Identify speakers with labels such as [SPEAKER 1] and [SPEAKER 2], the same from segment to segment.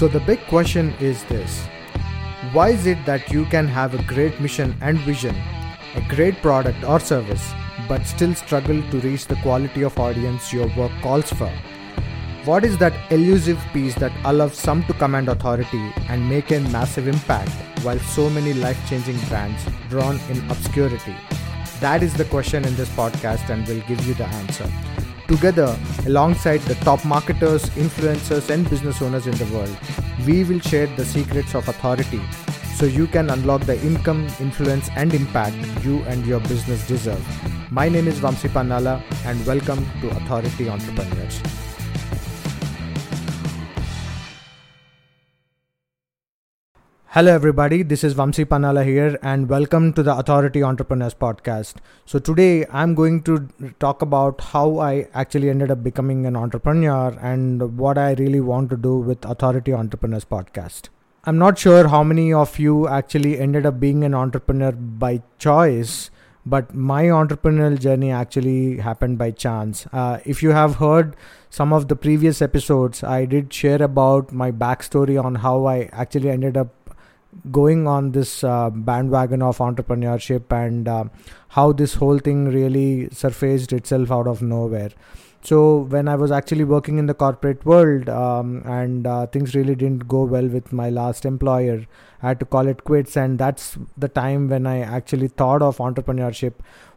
[SPEAKER 1] So, the big question is this Why is it that you can have a great mission and vision, a great product or service, but still struggle to reach the quality of audience your work calls for? What is that elusive piece that allows some to command authority and make a massive impact while so many life changing brands drown in obscurity? That is the question in this podcast, and we'll give you the answer. Together, alongside the top marketers, influencers, and business owners in the world, we will share the secrets of authority so you can unlock the income, influence, and impact you and your business deserve. My name is Vamsi Pannala, and welcome to Authority Entrepreneurs. Hello, everybody. This is Vamsi Pannala here, and welcome to the Authority Entrepreneurs podcast. So, today I'm going to talk about how I actually ended up becoming an entrepreneur and what I really want to do with Authority Entrepreneurs podcast. I'm not sure how many of you actually ended up being an entrepreneur by choice, but my entrepreneurial journey actually happened by chance. Uh, if you have heard some of the previous episodes, I did share about my backstory on how I actually ended up going on this uh, bandwagon of entrepreneurship and uh, how this whole thing really surfaced itself out of nowhere. So when I was actually working in the corporate world um, and uh, things really didn't go well with my last employer, I had to call it quits, and that's the time when I actually thought of entrepreneurship.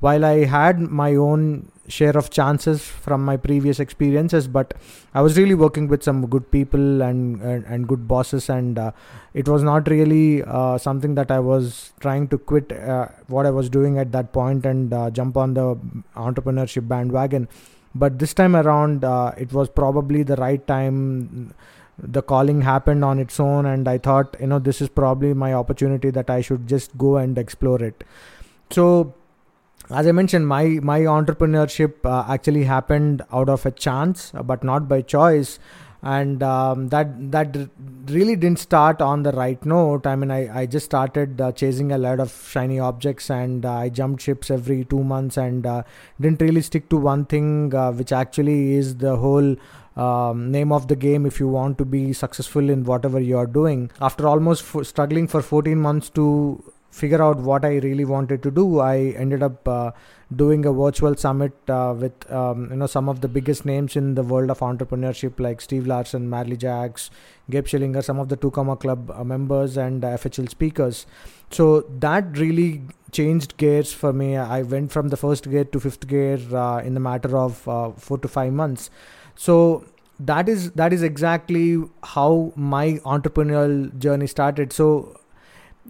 [SPEAKER 1] While I had my own share of chances from my previous experiences but i was really working with some good people and and, and good bosses and uh, it was not really uh, something that i was trying to quit uh, what i was doing at that point and uh, jump on the entrepreneurship bandwagon. But this time around uh, it was probably the right time. The calling happened on its own and i thought you know this is probably my opportunity that i should just go and explore it. So as I mentioned, my my entrepreneurship uh, actually happened out of a chance, but not by choice, and um, that that really didn't start on the right note. I mean, I I just started uh, chasing a lot of shiny objects, and uh, I jumped ships every two months, and uh, didn't really stick to one thing, uh, which actually is the whole. Um, name of the game if you want to be successful in whatever you are doing after almost f- struggling for 14 months to figure out what I really wanted to do, I ended up uh, doing a virtual summit uh, with um, you know some of the biggest names in the world of entrepreneurship like Steve Larsen, Marley Jaxx, Gabe Schillinger, some of the Two Comma Club uh, members and uh, FHL speakers. So that really changed gears for me. I went from the first gear to fifth gear uh, in the matter of uh, four to five months. So that is that is exactly how my entrepreneurial journey started. So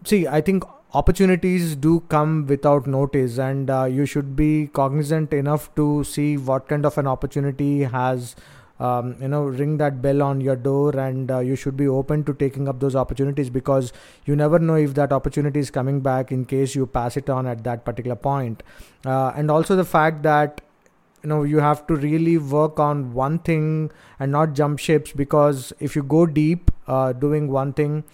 [SPEAKER 1] see, I think opportunities do come without notice and uh, you should be cognizant enough to see what kind of an opportunity has um, you know ring that bell on your door and uh, you should be open to taking up those opportunities because you never know if that opportunity is coming back in case you pass it on at that particular point. Uh, and also the fact that you know you have to really work on one thing and not jump ships because if you go deep uh, doing one thing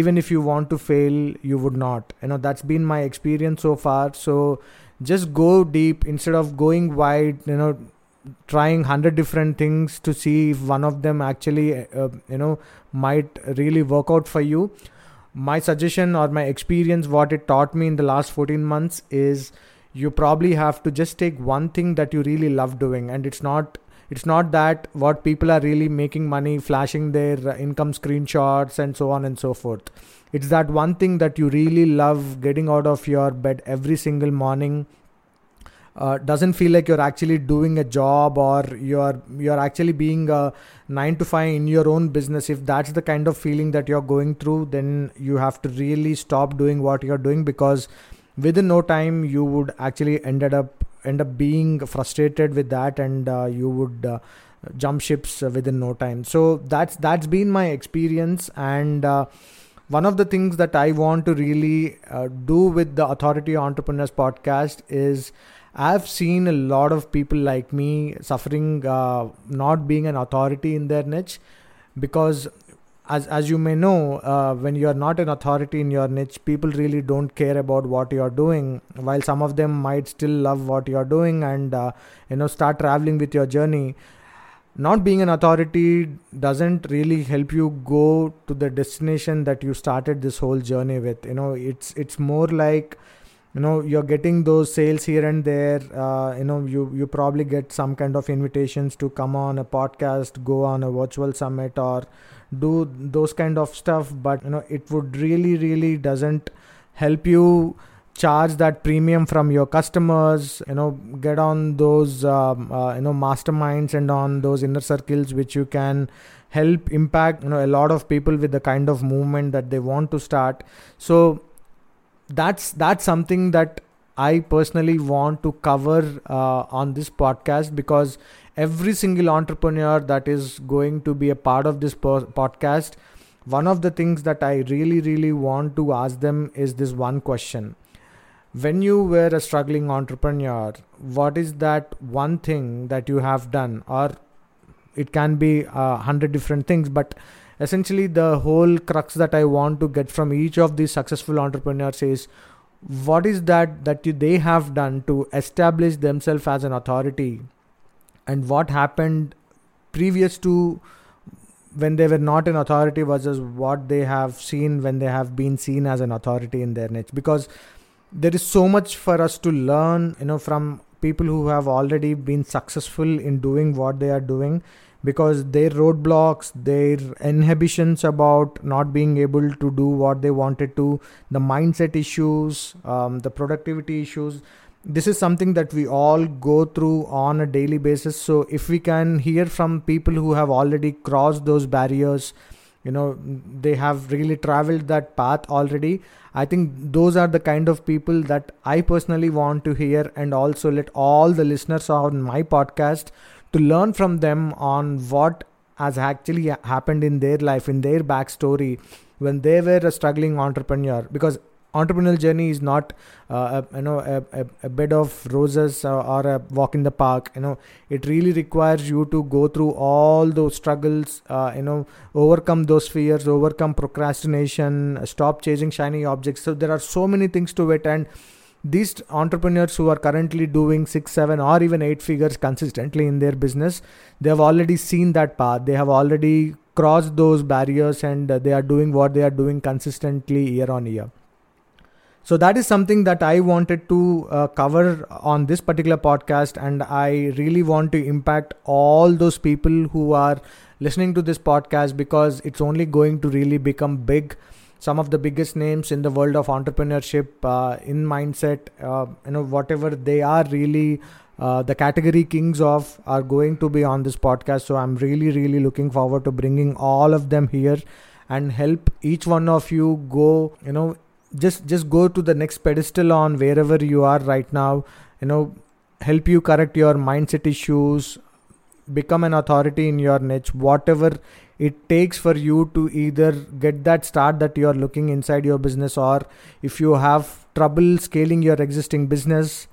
[SPEAKER 1] even if you want to fail you would not. You know that's been my experience so far. So just go deep instead of going wide you know trying 100 different things to see if one of them actually uh, you know might really work out for you. My suggestion or my experience what it taught me in the last 14 months is you probably have to just take one thing that you really love doing and it's not it's not that what people are really making money flashing their uh, income screenshots and so on and so forth. It's that one thing that you really love getting out of your bed every single morning uh, doesn't feel like you're actually doing a job or you're you're actually being a nine to five in your own business. If that's the kind of feeling that you're going through then you have to really stop doing what you're doing because within no time you would actually ended up end up being frustrated with that and uh, you would uh, jump ships within no time. So that's that's been my experience and uh, one of the things that i want to really uh, do with the authority entrepreneurs podcast is i've seen a lot of people like me suffering uh, not being an authority in their niche because as as you may know, uh, when you are not an authority in your niche, people really don't care about what you are doing. While some of them might still love what you are doing and uh, you know start traveling with your journey. not being an authority doesn't really help you go to the destination that you started this whole journey with you know it's it's more like you know you're getting those sales here and there uh, you know you you probably get some kind of invitations to come on a podcast go on a virtual summit or do those kind of stuff but you know it would really really doesn't help you charge that premium from your customers you know get on those um, uh, you know masterminds and on those inner circles which you can help impact you know a lot of people with the kind of movement that they want to start. So that's that's something that i personally want to cover uh, on this podcast because every single entrepreneur that is going to be a part of this po- podcast one of the things that i really really want to ask them is this one question when you were a struggling entrepreneur, what is that one thing that you have done? Or it can be a hundred different things, but essentially the whole crux that I want to get from each of these successful entrepreneurs is what is that that you, they have done to establish themselves as an authority and what happened previous to when they were not an authority versus what they have seen when they have been seen as an authority in their niche. Because there is so much for us to learn you know from people who have already been successful in doing what they are doing because their roadblocks their inhibitions about not being able to do what they wanted to the mindset issues um, the productivity issues this is something that we all go through on a daily basis. So if we can hear from people who have already crossed those barriers you know they have really traveled that path already i think those are the kind of people that i personally want to hear and also let all the listeners on my podcast to learn from them on what has actually happened in their life in their backstory when they were a struggling entrepreneur. Because entrepreneurial journey is not uh, a, you know a, a, bed of roses or, or, a walk in the park you know. It really requires you to go through all those struggles uh, you know overcome those fears overcome procrastination stop chasing shiny objects. So there are so many things to it and these entrepreneurs who are currently doing six seven or even eight figures consistently in their business they have already seen that path. They have already crossed those barriers and they are doing what they are doing consistently year on year so that is something that I wanted to uh, cover on this particular podcast, and I really want to impact all those people who are listening to this podcast because it's only going to really become big. Some of the biggest names in the world of entrepreneurship, uh, in mindset, uh, you know, whatever they are really uh, the category kings of are going to be on this podcast. So I'm really, really looking forward to bringing all of them here and help each one of you go, you know, just just go to the next pedestal on wherever you are right now you know help you correct your mindset issues become an authority in your niche whatever it takes for you to either get that start that you are looking inside your business or if you have trouble scaling your existing business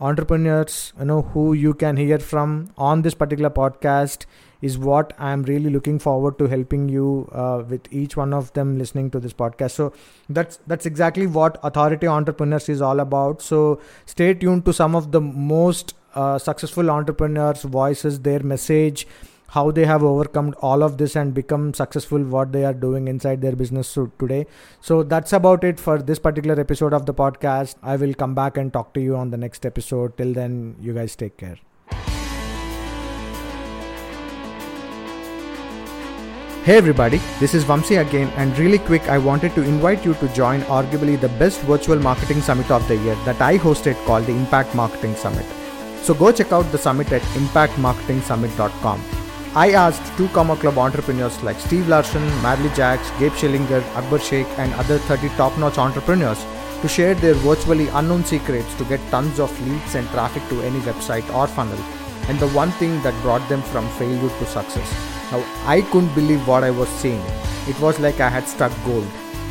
[SPEAKER 1] entrepreneurs you know who you can hear from on this particular podcast is what I'm really looking forward to helping you uh, with each one of them listening to this podcast. So that's that's exactly what Authority Entrepreneurs is all about. So stay tuned to some of the most uh, successful entrepreneurs' voices, their message, how they have overcome all of this and become successful what they are doing inside their business today so that's about it for this particular episode of the podcast i will come back and talk to you on the next episode till then you guys take care Hey everybody, this is Vamsi again, and really quick, I wanted to invite you to join arguably the best virtual marketing summit of the year that I hosted called the Impact Marketing Summit. So go check out the summit at impactmarketingsummit.com. I asked two Comma Club entrepreneurs like Steve Larsen, Marley Jaxx, Gabe Schillinger, Akbar Sheikh, and other 30 top notch entrepreneurs to share their virtually unknown secrets to get tons of leads and traffic to any website or funnel, and the one thing that brought them from failure to success. Now, I couldn't believe what I was seeing. It was like I had struck gold.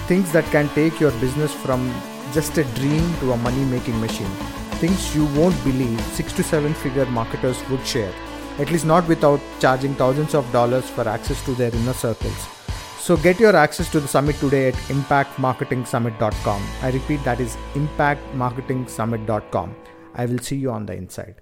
[SPEAKER 1] Things that can take your business from just a dream to a money making machine. Things you won't believe six to seven figure marketers would share, at least not without charging thousands of dollars for access to their inner circles. So get your access to the summit today at impactmarketingsummit.com. I repeat, that is impactmarketingsummit.com. I will see you on the inside.